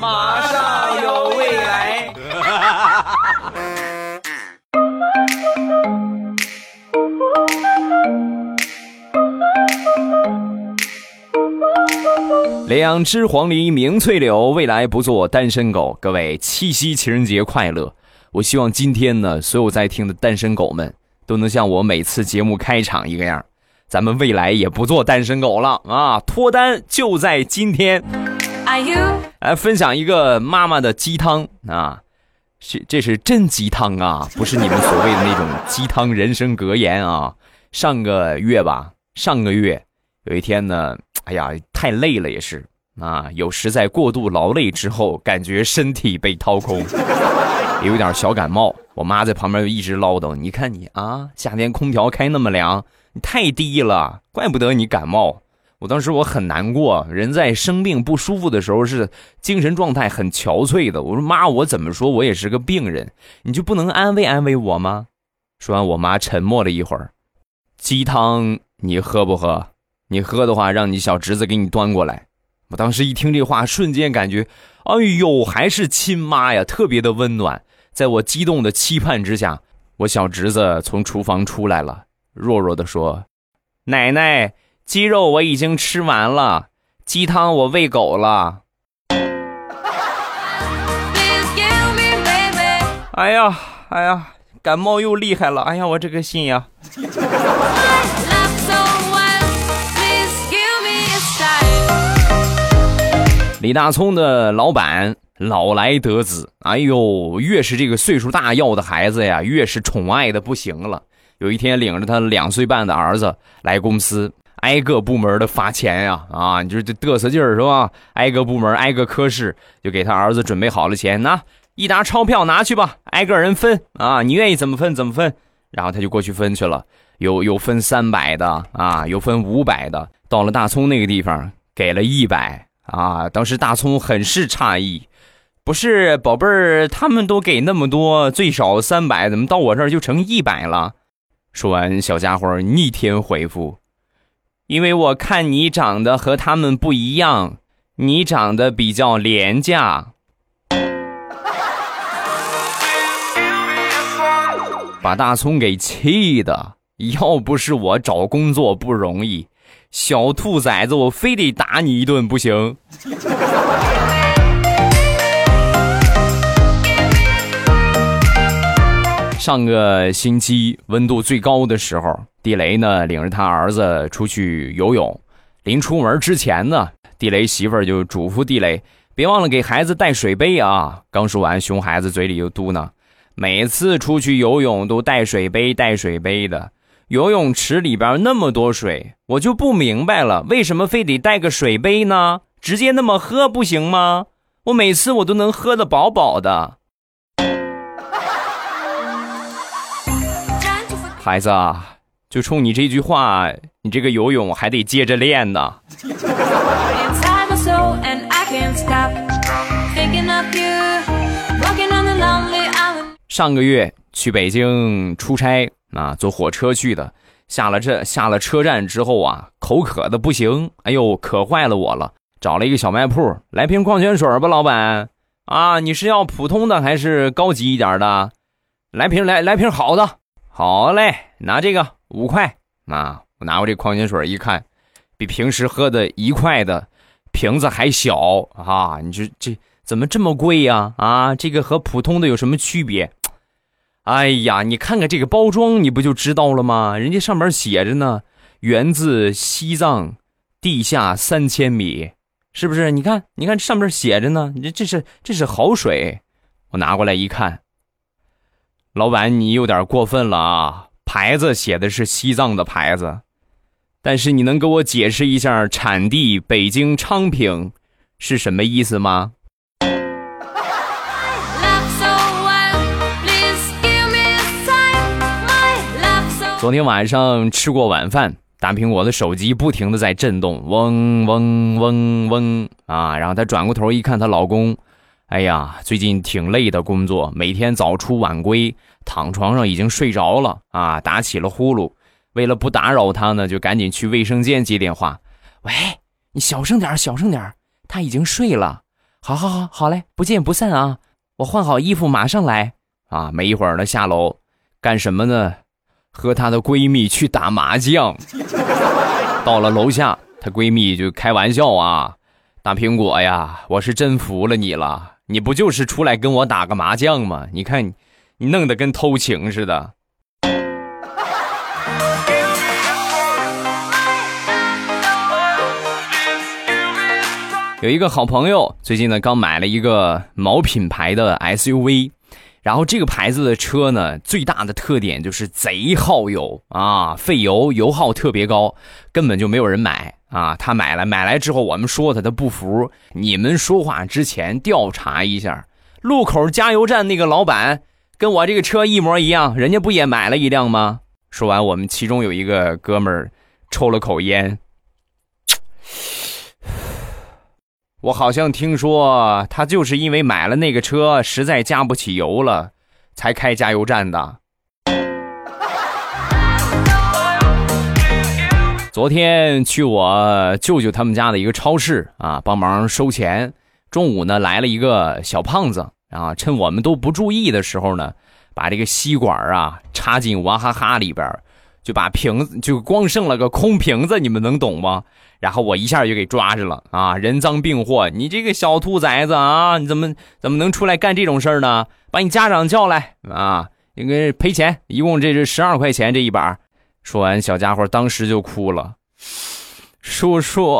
马上有未来。两只黄鹂鸣翠柳，未来不做单身狗。各位，七夕情人节快乐！我希望今天呢，所有在听的单身狗们都能像我每次节目开场一个样，咱们未来也不做单身狗了啊！脱单就在今天。来分享一个妈妈的鸡汤啊，是这是真鸡汤啊，不是你们所谓的那种鸡汤人生格言啊。上个月吧，上个月有一天呢。哎呀，太累了也是啊，有时在过度劳累之后，感觉身体被掏空，有点小感冒。我妈在旁边就一直唠叨：“你看你啊，夏天空调开那么凉，你太低了，怪不得你感冒。”我当时我很难过，人在生病不舒服的时候是精神状态很憔悴的。我说妈，我怎么说我也是个病人，你就不能安慰安慰我吗？说完，我妈沉默了一会儿，鸡汤你喝不喝？你喝的话，让你小侄子给你端过来。我当时一听这话，瞬间感觉，哎呦，还是亲妈呀，特别的温暖。在我激动的期盼之下，我小侄子从厨房出来了，弱弱的说：“奶奶，鸡肉我已经吃完了，鸡汤我喂狗了。”哎呀，哎呀，感冒又厉害了，哎呀，我这个心呀。李大聪的老板老来得子，哎呦，越是这个岁数大要的孩子呀，越是宠爱的不行了。有一天，领着他两岁半的儿子来公司，挨个部门的发钱呀，啊，你就这嘚瑟劲儿是吧？挨个部门，挨个科室，就给他儿子准备好了钱，拿一沓钞票拿去吧，挨个人分啊，你愿意怎么分怎么分。然后他就过去分去了，有有分三百的啊，有分五百的。到了大葱那个地方，给了一百。啊！当时大葱很是诧异，不是宝贝儿，他们都给那么多，最少三百，怎么到我这儿就成一百了？说完，小家伙逆天回复：“因为我看你长得和他们不一样，你长得比较廉价。”把大葱给气的，要不是我找工作不容易。小兔崽子，我非得打你一顿不行！上个星期温度最高的时候，地雷呢领着他儿子出去游泳。临出门之前呢，地雷媳妇儿就嘱咐地雷，别忘了给孩子带水杯啊！刚说完，熊孩子嘴里又嘟囔：“每次出去游泳都带水杯，带水杯的。”游泳池里边那么多水，我就不明白了，为什么非得带个水杯呢？直接那么喝不行吗？我每次我都能喝得饱饱的。孩子啊，就冲你这句话，你这个游泳还得接着练呢。上个月去北京出差。啊，坐火车去的，下了这下了车站之后啊，口渴的不行，哎呦，渴坏了我了，找了一个小卖铺，来瓶矿泉水吧，老板。啊，你是要普通的还是高级一点的？来瓶来来瓶好的，好嘞，拿这个五块。啊，我拿过这矿泉水一看，比平时喝的一块的瓶子还小啊！你说这怎么这么贵呀？啊，这个和普通的有什么区别？哎呀，你看看这个包装，你不就知道了吗？人家上面写着呢，源自西藏地下三千米，是不是？你看，你看上面写着呢，这这是这是好水。我拿过来一看，老板，你有点过分了啊！牌子写的是西藏的牌子，但是你能给我解释一下产地北京昌平是什么意思吗？昨天晚上吃过晚饭，大苹果的手机不停的在震动，嗡嗡嗡嗡啊！然后她转过头一看，她老公，哎呀，最近挺累的工作，每天早出晚归，躺床上已经睡着了啊，打起了呼噜。为了不打扰他呢，就赶紧去卫生间接电话。喂，你小声点，小声点，他已经睡了。好好好，好嘞，不见不散啊！我换好衣服马上来啊！没一会儿呢，下楼干什么呢？和她的闺蜜去打麻将。到了楼下，她闺蜜就开玩笑啊：“大苹果呀，我是真服了你了，你不就是出来跟我打个麻将吗？你看，你弄得跟偷情似的。”有一个好朋友最近呢刚买了一个某品牌的 SUV，然后这个牌子的车呢最大的特点就是贼耗油啊，费油，油耗特别高，根本就没有人买啊。他买了，买来之后我们说他，他不服。你们说话之前调查一下，路口加油站那个老板跟我这个车一模一样，人家不也买了一辆吗？说完，我们其中有一个哥们儿抽了口烟。我好像听说他就是因为买了那个车，实在加不起油了，才开加油站的。昨天去我舅舅他们家的一个超市啊，帮忙收钱。中午呢，来了一个小胖子啊，趁我们都不注意的时候呢，把这个吸管啊插进娃哈哈里边，就把瓶子就光剩了个空瓶子，你们能懂吗？然后我一下就给抓着了啊！人赃并获，你这个小兔崽子啊！你怎么怎么能出来干这种事儿呢？把你家长叫来啊！应该赔钱，一共这是十二块钱这一把。说完，小家伙当时就哭了。叔叔，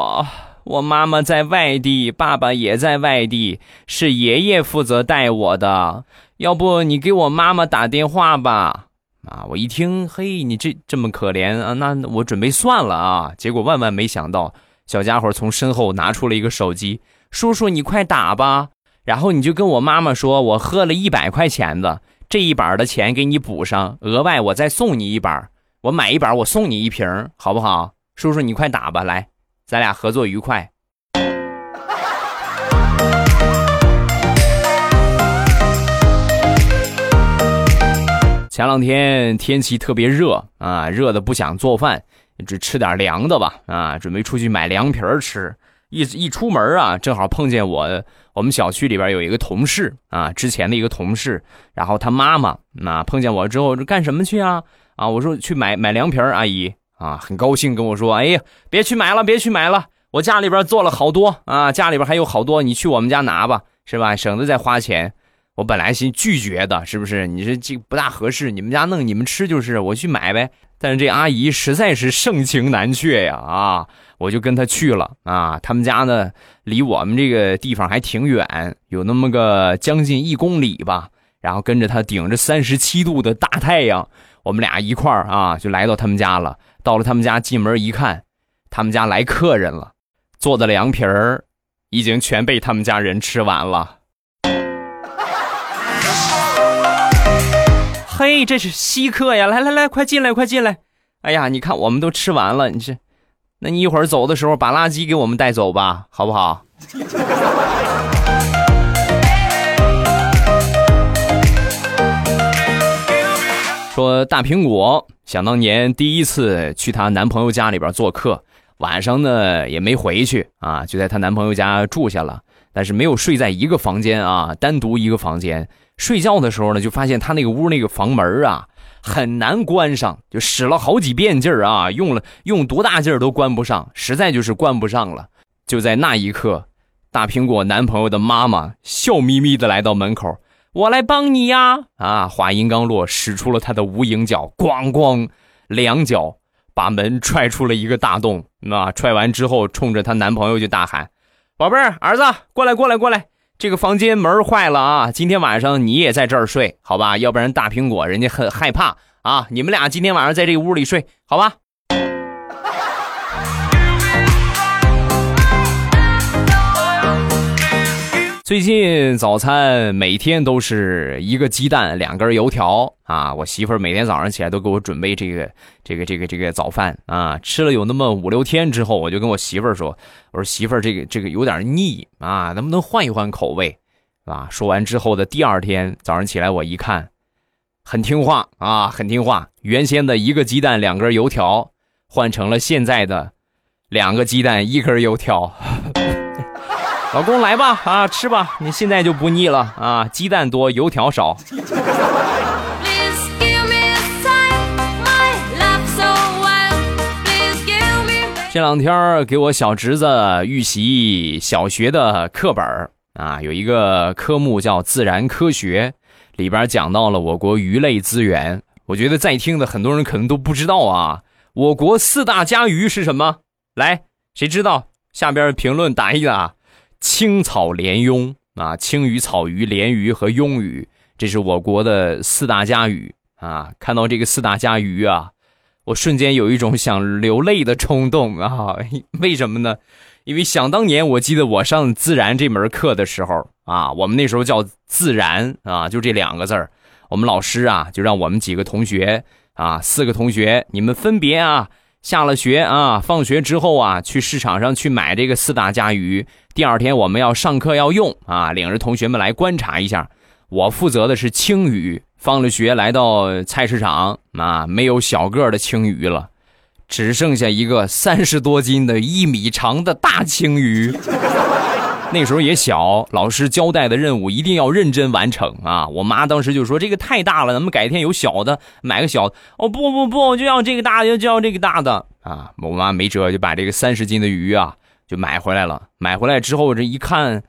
我妈妈在外地，爸爸也在外地，是爷爷负责带我的。要不你给我妈妈打电话吧。啊！我一听，嘿，你这这么可怜啊，那我准备算了啊。结果万万没想到，小家伙从身后拿出了一个手机，叔叔你快打吧。然后你就跟我妈妈说，我喝了一百块钱的这一板的钱给你补上，额外我再送你一板，我买一板我送你一瓶，好不好？叔叔你快打吧，来，咱俩合作愉快。前两天天气特别热啊，热的不想做饭，只吃点凉的吧啊，准备出去买凉皮儿吃。一一出门啊，正好碰见我我们小区里边有一个同事啊，之前的一个同事，然后他妈妈那碰见我之后，干什么去啊？啊，我说去买买凉皮儿，阿姨啊，很高兴跟我说，哎呀，别去买了，别去买了，我家里边做了好多啊，家里边还有好多，你去我们家拿吧，是吧？省得再花钱。我本来心拒绝的，是不是？你说这不大合适，你们家弄你们吃就是，我去买呗。但是这阿姨实在是盛情难却呀，啊，我就跟她去了啊。他们家呢离我们这个地方还挺远，有那么个将近一公里吧。然后跟着她顶着三十七度的大太阳，我们俩一块儿啊就来到他们家了。到了他们家，进门一看，他们家来客人了，做的凉皮儿已经全被他们家人吃完了。嘿，这是稀客呀！来来来，快进来，快进来！哎呀，你看我们都吃完了，你这，那你一会儿走的时候把垃圾给我们带走吧，好不好？说大苹果，想当年第一次去她男朋友家里边做客，晚上呢也没回去啊，就在她男朋友家住下了，但是没有睡在一个房间啊，单独一个房间。睡觉的时候呢，就发现他那个屋那个房门啊很难关上，就使了好几遍劲儿啊，用了用多大劲儿都关不上，实在就是关不上了。就在那一刻，大苹果男朋友的妈妈笑眯眯的来到门口：“我来帮你呀！”啊，话音刚落，使出了他的无影脚，咣咣两脚把门踹出了一个大洞。那踹完之后，冲着她男朋友就大喊：“宝贝儿，儿子，过来，过来，过来！”这个房间门坏了啊！今天晚上你也在这儿睡，好吧？要不然大苹果人家很害怕啊！你们俩今天晚上在这个屋里睡，好吧？最近早餐每天都是一个鸡蛋，两根油条啊！我媳妇儿每天早上起来都给我准备这个、这个、这个、这个早饭啊！吃了有那么五六天之后，我就跟我媳妇儿说：“我说媳妇儿，这个这个有点腻啊，能不能换一换口味？啊？”说完之后的第二天早上起来，我一看，很听话啊，很听话。原先的一个鸡蛋两根油条，换成了现在的两个鸡蛋一根油条。老公来吧，啊，吃吧，你现在就不腻了啊，鸡蛋多，油条少。这两天给我小侄子预习小学的课本啊，有一个科目叫自然科学，里边讲到了我国鱼类资源。我觉得在听的很多人可能都不知道啊，我国四大家鱼是什么？来，谁知道？下边评论打一打。青草鲢鳙啊，青鱼、草鱼、鲢鱼和鳙鱼，这是我国的四大家鱼啊。看到这个四大家鱼啊。我瞬间有一种想流泪的冲动啊！为什么呢？因为想当年，我记得我上自然这门课的时候啊，我们那时候叫自然啊，就这两个字儿。我们老师啊，就让我们几个同学啊，四个同学，你们分别啊，下了学啊，放学之后啊，去市场上去买这个四大家鱼。第二天我们要上课要用啊，领着同学们来观察一下。我负责的是青鱼。放了学来到菜市场啊，没有小个的青鱼了，只剩下一个三十多斤的一米长的大青鱼。那时候也小，老师交代的任务一定要认真完成啊！我妈当时就说：“这个太大了，咱们改天有小的，买个小。”哦，不不不，我就要这个大的，就要这个大的啊！我妈没辙，就把这个三十斤的鱼啊就买回来了。买回来之后，这一看，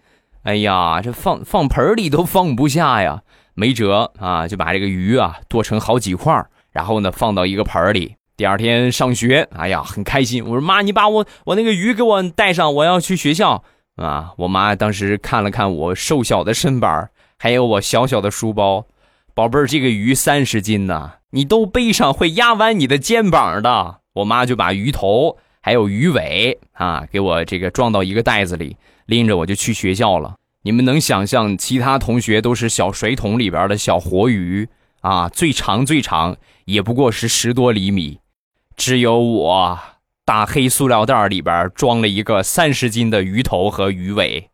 哎呀，这放放盆里都放不下呀。没辙啊，就把这个鱼啊剁成好几块然后呢放到一个盆里。第二天上学，哎呀很开心。我说妈，你把我我那个鱼给我带上，我要去学校啊。我妈当时看了看我瘦小的身板，还有我小小的书包，宝贝儿，这个鱼三十斤呢，你都背上会压弯你的肩膀的。我妈就把鱼头还有鱼尾啊给我这个装到一个袋子里，拎着我就去学校了。你们能想象其他同学都是小水桶里边的小活鱼啊？最长最长也不过是十多厘米，只有我大黑塑料袋里边装了一个三十斤的鱼头和鱼尾。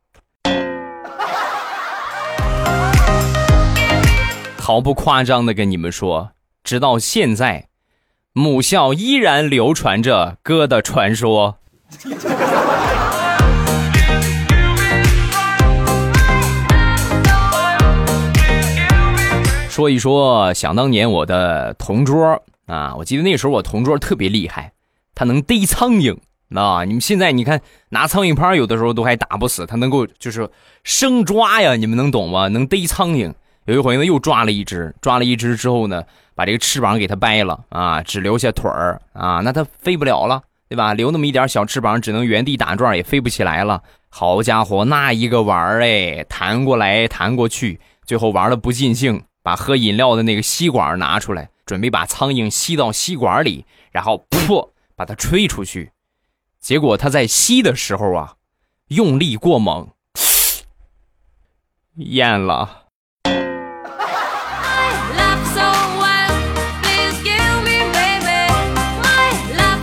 毫不夸张的跟你们说，直到现在，母校依然流传着哥的传说。说一说，想当年我的同桌啊，我记得那时候我同桌特别厉害，它能逮苍蝇啊。你们现在你看拿苍蝇拍，有的时候都还打不死，它能够就是生抓呀，你们能懂吗？能逮苍蝇。有一回呢，又抓了一只，抓了一只之后呢，把这个翅膀给它掰了啊，只留下腿儿啊，那它飞不了了，对吧？留那么一点小翅膀，只能原地打转，也飞不起来了。好家伙，那一个玩儿哎，弹过来弹过去，最后玩的不尽兴。把喝饮料的那个吸管拿出来，准备把苍蝇吸到吸管里，然后噗，把它吹出去。结果他在吸的时候啊，用力过猛，咽了。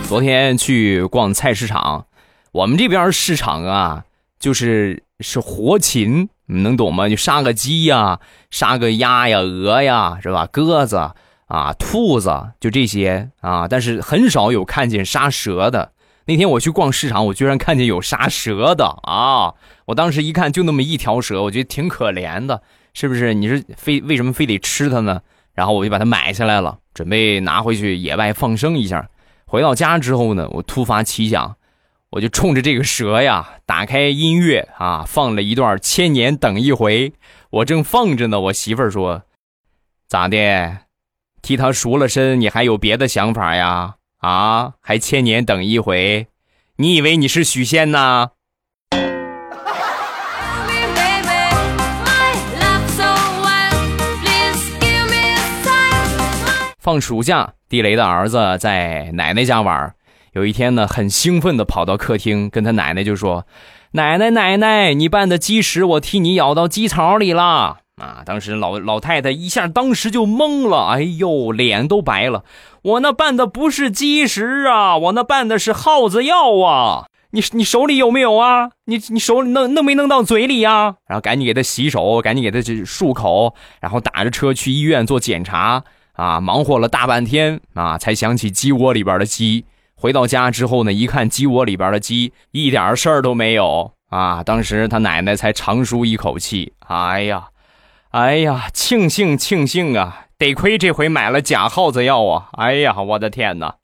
昨天去逛菜市场，我们这边市场啊，就是是活禽。你能懂吗？就杀个鸡呀，杀个鸭呀、鹅呀，是吧？鸽子啊、兔子，就这些啊。但是很少有看见杀蛇的。那天我去逛市场，我居然看见有杀蛇的啊！我当时一看，就那么一条蛇，我觉得挺可怜的，是不是？你是非为什么非得吃它呢？然后我就把它买下来了，准备拿回去野外放生一下。回到家之后呢，我突发奇想。我就冲着这个蛇呀，打开音乐啊，放了一段《千年等一回》。我正放着呢，我媳妇儿说：“咋的？替他赎了身，你还有别的想法呀？啊，还千年等一回？你以为你是许仙呐？”放暑假，地雷的儿子在奶奶家玩。有一天呢，很兴奋的跑到客厅，跟他奶奶就说：“奶奶，奶奶，你拌的鸡屎我替你舀到鸡槽里了。”啊，当时老老太太一下当时就懵了，哎呦，脸都白了。我那拌的不是鸡食啊，我那拌的是耗子药啊！你你手里有没有啊？你你手里弄弄没弄到嘴里呀？然后赶紧给他洗手，赶紧给他去漱口，然后打着车去医院做检查。啊，忙活了大半天啊，才想起鸡窝里边的鸡。回到家之后呢，一看鸡窝里边的鸡一点事儿都没有啊！当时他奶奶才长舒一口气，哎呀，哎呀，庆幸庆幸啊！得亏这回买了假耗子药啊！哎呀，我的天哪！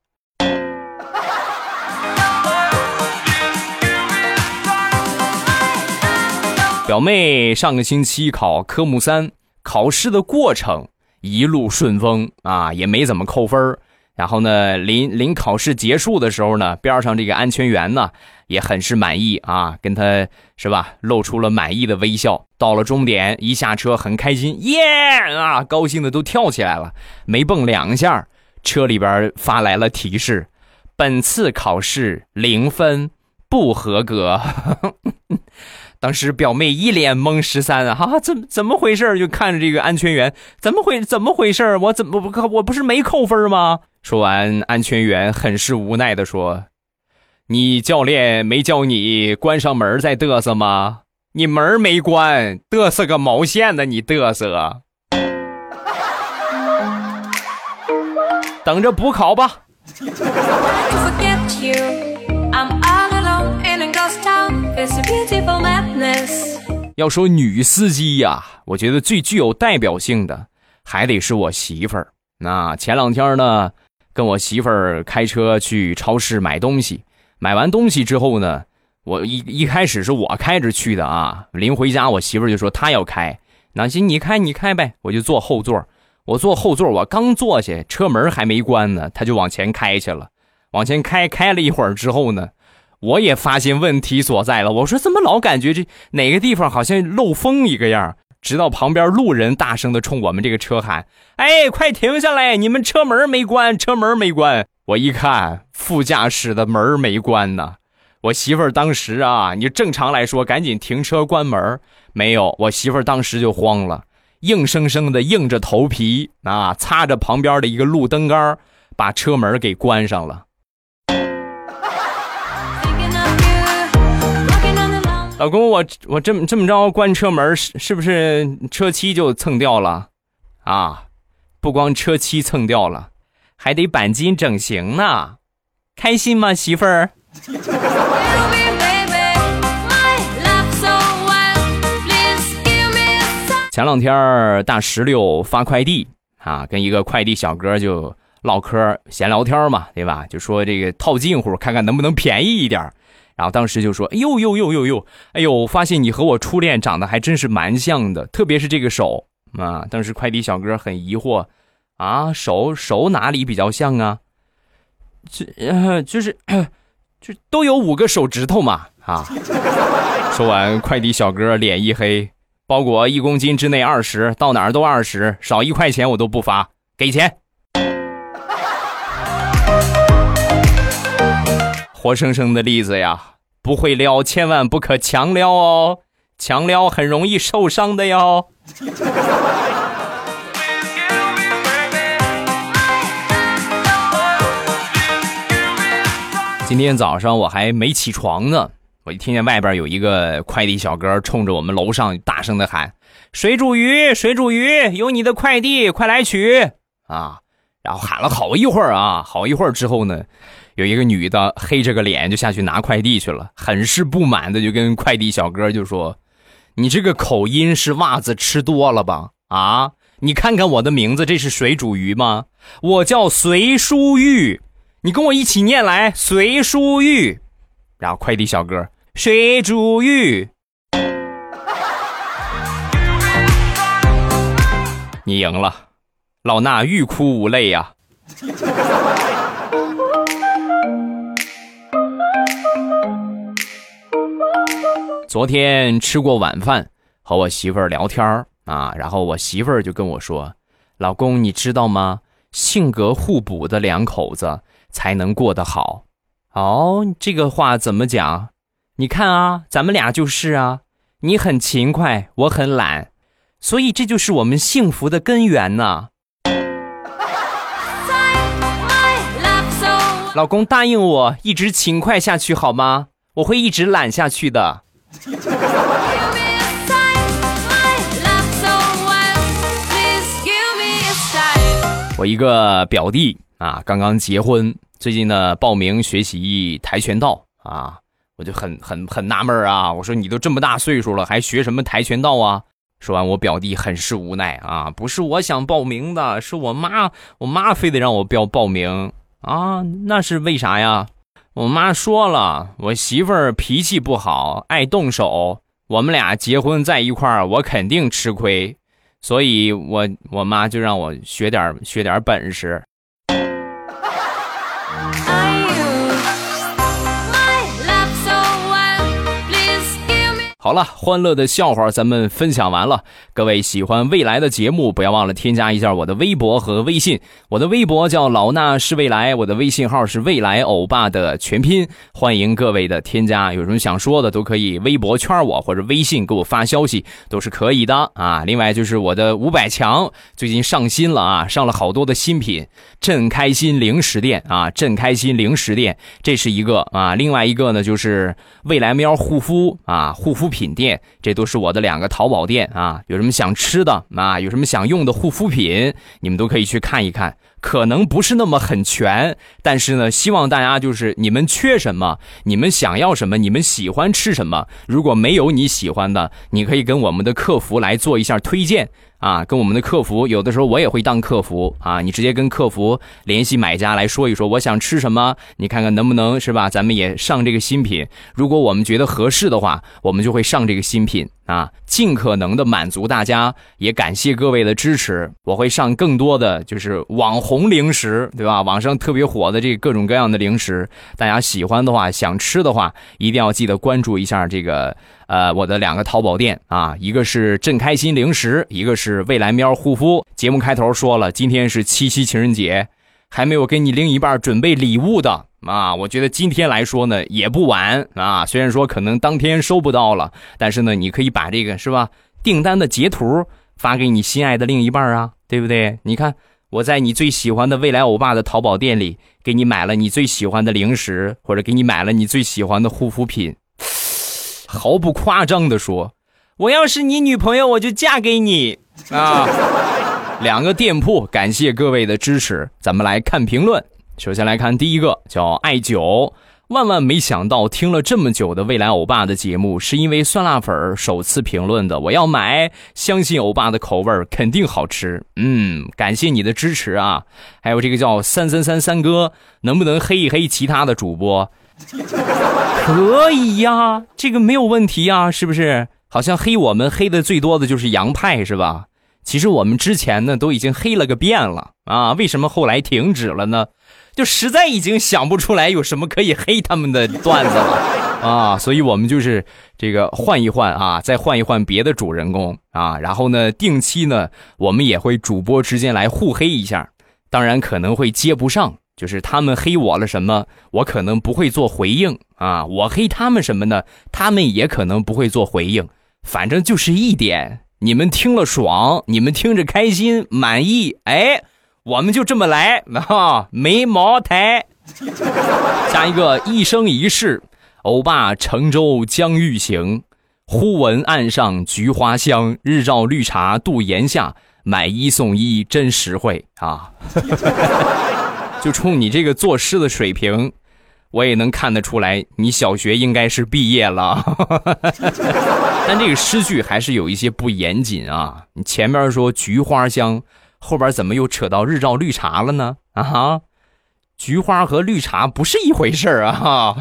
表妹上个星期考科目三，考试的过程一路顺风啊，也没怎么扣分然后呢，临临考试结束的时候呢，边上这个安全员呢也很是满意啊，跟他是吧，露出了满意的微笑。到了终点，一下车很开心，耶啊，高兴的都跳起来了。没蹦两下，车里边发来了提示：本次考试零分，不合格。当时表妹一脸懵，十三啊，哈，怎怎么回事？就看着这个安全员，怎么回怎么回事？我怎么不我不是没扣分吗？说完，安全员很是无奈的说：“你教练没叫你关上门再嘚瑟吗？你门没关，嘚瑟个毛线呢？你嘚瑟，等着补考吧。”要说女司机呀，我觉得最具有代表性的还得是我媳妇儿。那前两天呢，跟我媳妇儿开车去超市买东西，买完东西之后呢，我一一开始是我开着去的啊。临回家，我媳妇儿就说她要开，那行你开你开呗，我就坐后座。我坐后座，我刚坐下，车门还没关呢，他就往前开去了。往前开，开了一会儿之后呢。我也发现问题所在了。我说怎么老感觉这哪个地方好像漏风一个样？直到旁边路人大声的冲我们这个车喊：“哎，快停下来！你们车门没关，车门没关！”我一看，副驾驶的门没关呢。我媳妇儿当时啊，你正常来说赶紧停车关门，没有。我媳妇儿当时就慌了，硬生生的硬着头皮啊，擦着旁边的一个路灯杆，把车门给关上了。老公，我我这么这么着关车门，是是不是车漆就蹭掉了？啊，不光车漆蹭掉了，还得钣金整形呢，开心吗，媳妇儿？前两天大石榴发快递啊，跟一个快递小哥就唠嗑闲聊天嘛，对吧？就说这个套近乎，看看能不能便宜一点。然后当时就说：“哎呦呦呦呦呦，哎呦，发现你和我初恋长得还真是蛮像的，特别是这个手啊。”当时快递小哥很疑惑：“啊，手手哪里比较像啊？这呃，就是就都有五个手指头嘛啊！”说完，快递小哥脸一黑：“包裹一公斤之内二十，到哪儿都二十，少一块钱我都不发，给钱。”活生生的例子呀，不会撩千万不可强撩哦，强撩很容易受伤的哟。今天早上我还没起床呢，我一听见外边有一个快递小哥冲着我们楼上大声的喊：“水煮鱼，水煮鱼，有你的快递，快来取啊！”然后喊了好一会儿啊，好一会儿之后呢。有一个女的黑着个脸就下去拿快递去了，很是不满的就跟快递小哥就说：“你这个口音是袜子吃多了吧？啊，你看看我的名字，这是水煮鱼吗？我叫隋书玉，你跟我一起念来，隋书玉。”然后快递小哥水煮鱼，你赢了，老衲欲哭无泪呀。昨天吃过晚饭，和我媳妇儿聊天儿啊，然后我媳妇儿就跟我说：“老公，你知道吗？性格互补的两口子才能过得好。”哦，这个话怎么讲？你看啊，咱们俩就是啊，你很勤快，我很懒，所以这就是我们幸福的根源呢。老公，答应我一直勤快下去好吗？我会一直懒下去的。我一个表弟啊，刚刚结婚，最近呢报名学习跆拳道啊。我就很很很纳闷啊，我说你都这么大岁数了，还学什么跆拳道啊？说完，我表弟很是无奈啊，不是我想报名的，是我妈，我妈非得让我标报名啊，那是为啥呀？我妈说了，我媳妇儿脾气不好，爱动手，我们俩结婚在一块儿，我肯定吃亏，所以我我妈就让我学点学点本事。好了，欢乐的笑话咱们分享完了。各位喜欢未来的节目，不要忘了添加一下我的微博和微信。我的微博叫老衲是未来，我的微信号是未来欧巴的全拼。欢迎各位的添加，有什么想说的都可以微博圈我或者微信给我发消息都是可以的啊。另外就是我的五百强最近上新了啊，上了好多的新品，朕开心零食店啊，朕开心零食店这是一个啊，另外一个呢就是未来喵护肤啊，护肤品品。店，这都是我的两个淘宝店啊！有什么想吃的啊？有什么想用的护肤品，你们都可以去看一看。可能不是那么很全，但是呢，希望大家就是你们缺什么，你们想要什么，你们喜欢吃什么。如果没有你喜欢的，你可以跟我们的客服来做一下推荐。啊，跟我们的客服，有的时候我也会当客服啊。你直接跟客服联系买家来说一说，我想吃什么，你看看能不能是吧？咱们也上这个新品。如果我们觉得合适的话，我们就会上这个新品啊，尽可能的满足大家。也感谢各位的支持，我会上更多的就是网红零食，对吧？网上特别火的这各种各样的零食，大家喜欢的话，想吃的话，一定要记得关注一下这个。呃，我的两个淘宝店啊，一个是朕开心零食，一个是未来喵护肤。节目开头说了，今天是七夕情人节，还没有给你另一半准备礼物的啊，我觉得今天来说呢也不晚啊。虽然说可能当天收不到了，但是呢，你可以把这个是吧订单的截图发给你心爱的另一半啊，对不对？你看我在你最喜欢的未来欧巴的淘宝店里给你买了你最喜欢的零食，或者给你买了你最喜欢的护肤品。毫不夸张的说，我要是你女朋友，我就嫁给你啊！两个店铺，感谢各位的支持。咱们来看评论，首先来看第一个，叫爱九。万万没想到，听了这么久的未来欧巴的节目，是因为酸辣粉首次评论的。我要买，相信欧巴的口味肯定好吃。嗯，感谢你的支持啊！还有这个叫三三三三哥，能不能黑一黑其他的主播？可以呀，这个没有问题呀，是不是？好像黑我们黑的最多的就是杨派，是吧？其实我们之前呢都已经黑了个遍了啊，为什么后来停止了呢？就实在已经想不出来有什么可以黑他们的段子了啊，所以我们就是这个换一换啊，再换一换别的主人公啊，然后呢，定期呢我们也会主播之间来互黑一下，当然可能会接不上。就是他们黑我了什么，我可能不会做回应啊。我黑他们什么呢？他们也可能不会做回应。反正就是一点，你们听了爽，你们听着开心满意，哎，我们就这么来啊，没茅台。下一个一生一世，欧巴乘舟将欲行，忽闻岸上菊花香，日照绿茶度檐下，买一送一真实惠啊。就冲你这个作诗的水平，我也能看得出来，你小学应该是毕业了。但这个诗句还是有一些不严谨啊！你前面说菊花香，后边怎么又扯到日照绿茶了呢？啊哈，菊花和绿茶不是一回事啊！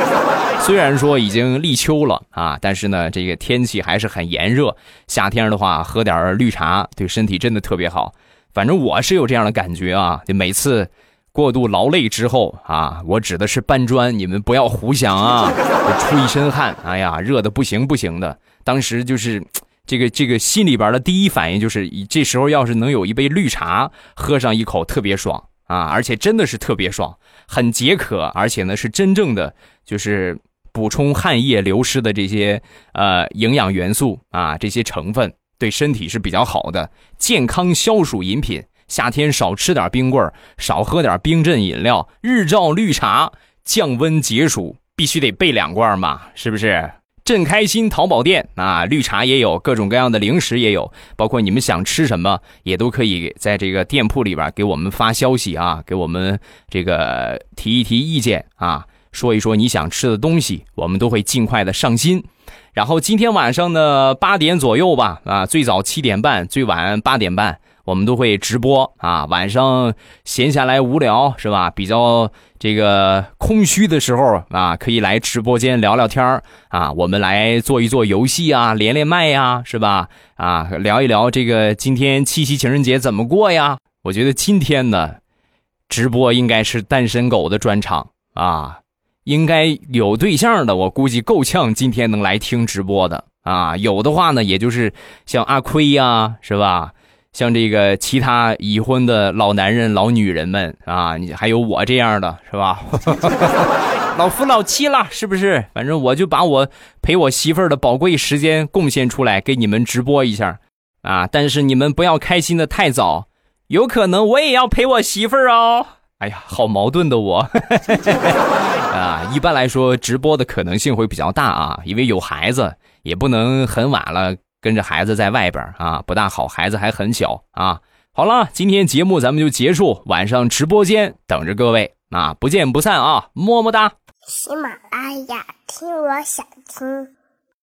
虽然说已经立秋了啊，但是呢，这个天气还是很炎热。夏天的话，喝点绿茶对身体真的特别好。反正我是有这样的感觉啊，就每次。过度劳累之后啊，我指的是搬砖，你们不要胡想啊！出一身汗，哎呀，热的不行不行的。当时就是这个这个心里边的第一反应就是，这时候要是能有一杯绿茶，喝上一口特别爽啊！而且真的是特别爽，很解渴，而且呢是真正的就是补充汗液流失的这些呃营养元素啊，这些成分对身体是比较好的，健康消暑饮品。夏天少吃点冰棍少喝点冰镇饮料，日照绿茶降温解暑，必须得备两罐嘛，是不是？朕开心淘宝店啊，绿茶也有，各种各样的零食也有，包括你们想吃什么，也都可以在这个店铺里边给我们发消息啊，给我们这个提一提意见啊。说一说你想吃的东西，我们都会尽快的上新。然后今天晚上呢，八点左右吧，啊，最早七点半，最晚八点半，我们都会直播啊。晚上闲下来无聊是吧？比较这个空虚的时候啊，可以来直播间聊聊天啊。我们来做一做游戏啊，连连麦呀，是吧？啊，聊一聊这个今天七夕情人节怎么过呀？我觉得今天呢，直播应该是单身狗的专场啊。应该有对象的，我估计够呛今天能来听直播的啊。有的话呢，也就是像阿亏呀，是吧？像这个其他已婚的老男人、老女人们啊，你还有我这样的，是吧？老夫老妻了，是不是？反正我就把我陪我媳妇儿的宝贵时间贡献出来，给你们直播一下啊。但是你们不要开心的太早，有可能我也要陪我媳妇儿哦。哎呀，好矛盾的我 啊！一般来说，直播的可能性会比较大啊，因为有孩子，也不能很晚了跟着孩子在外边啊，不大好，孩子还很小啊。好了，今天节目咱们就结束，晚上直播间等着各位啊，不见不散啊，么么哒！喜马拉雅听，我想听。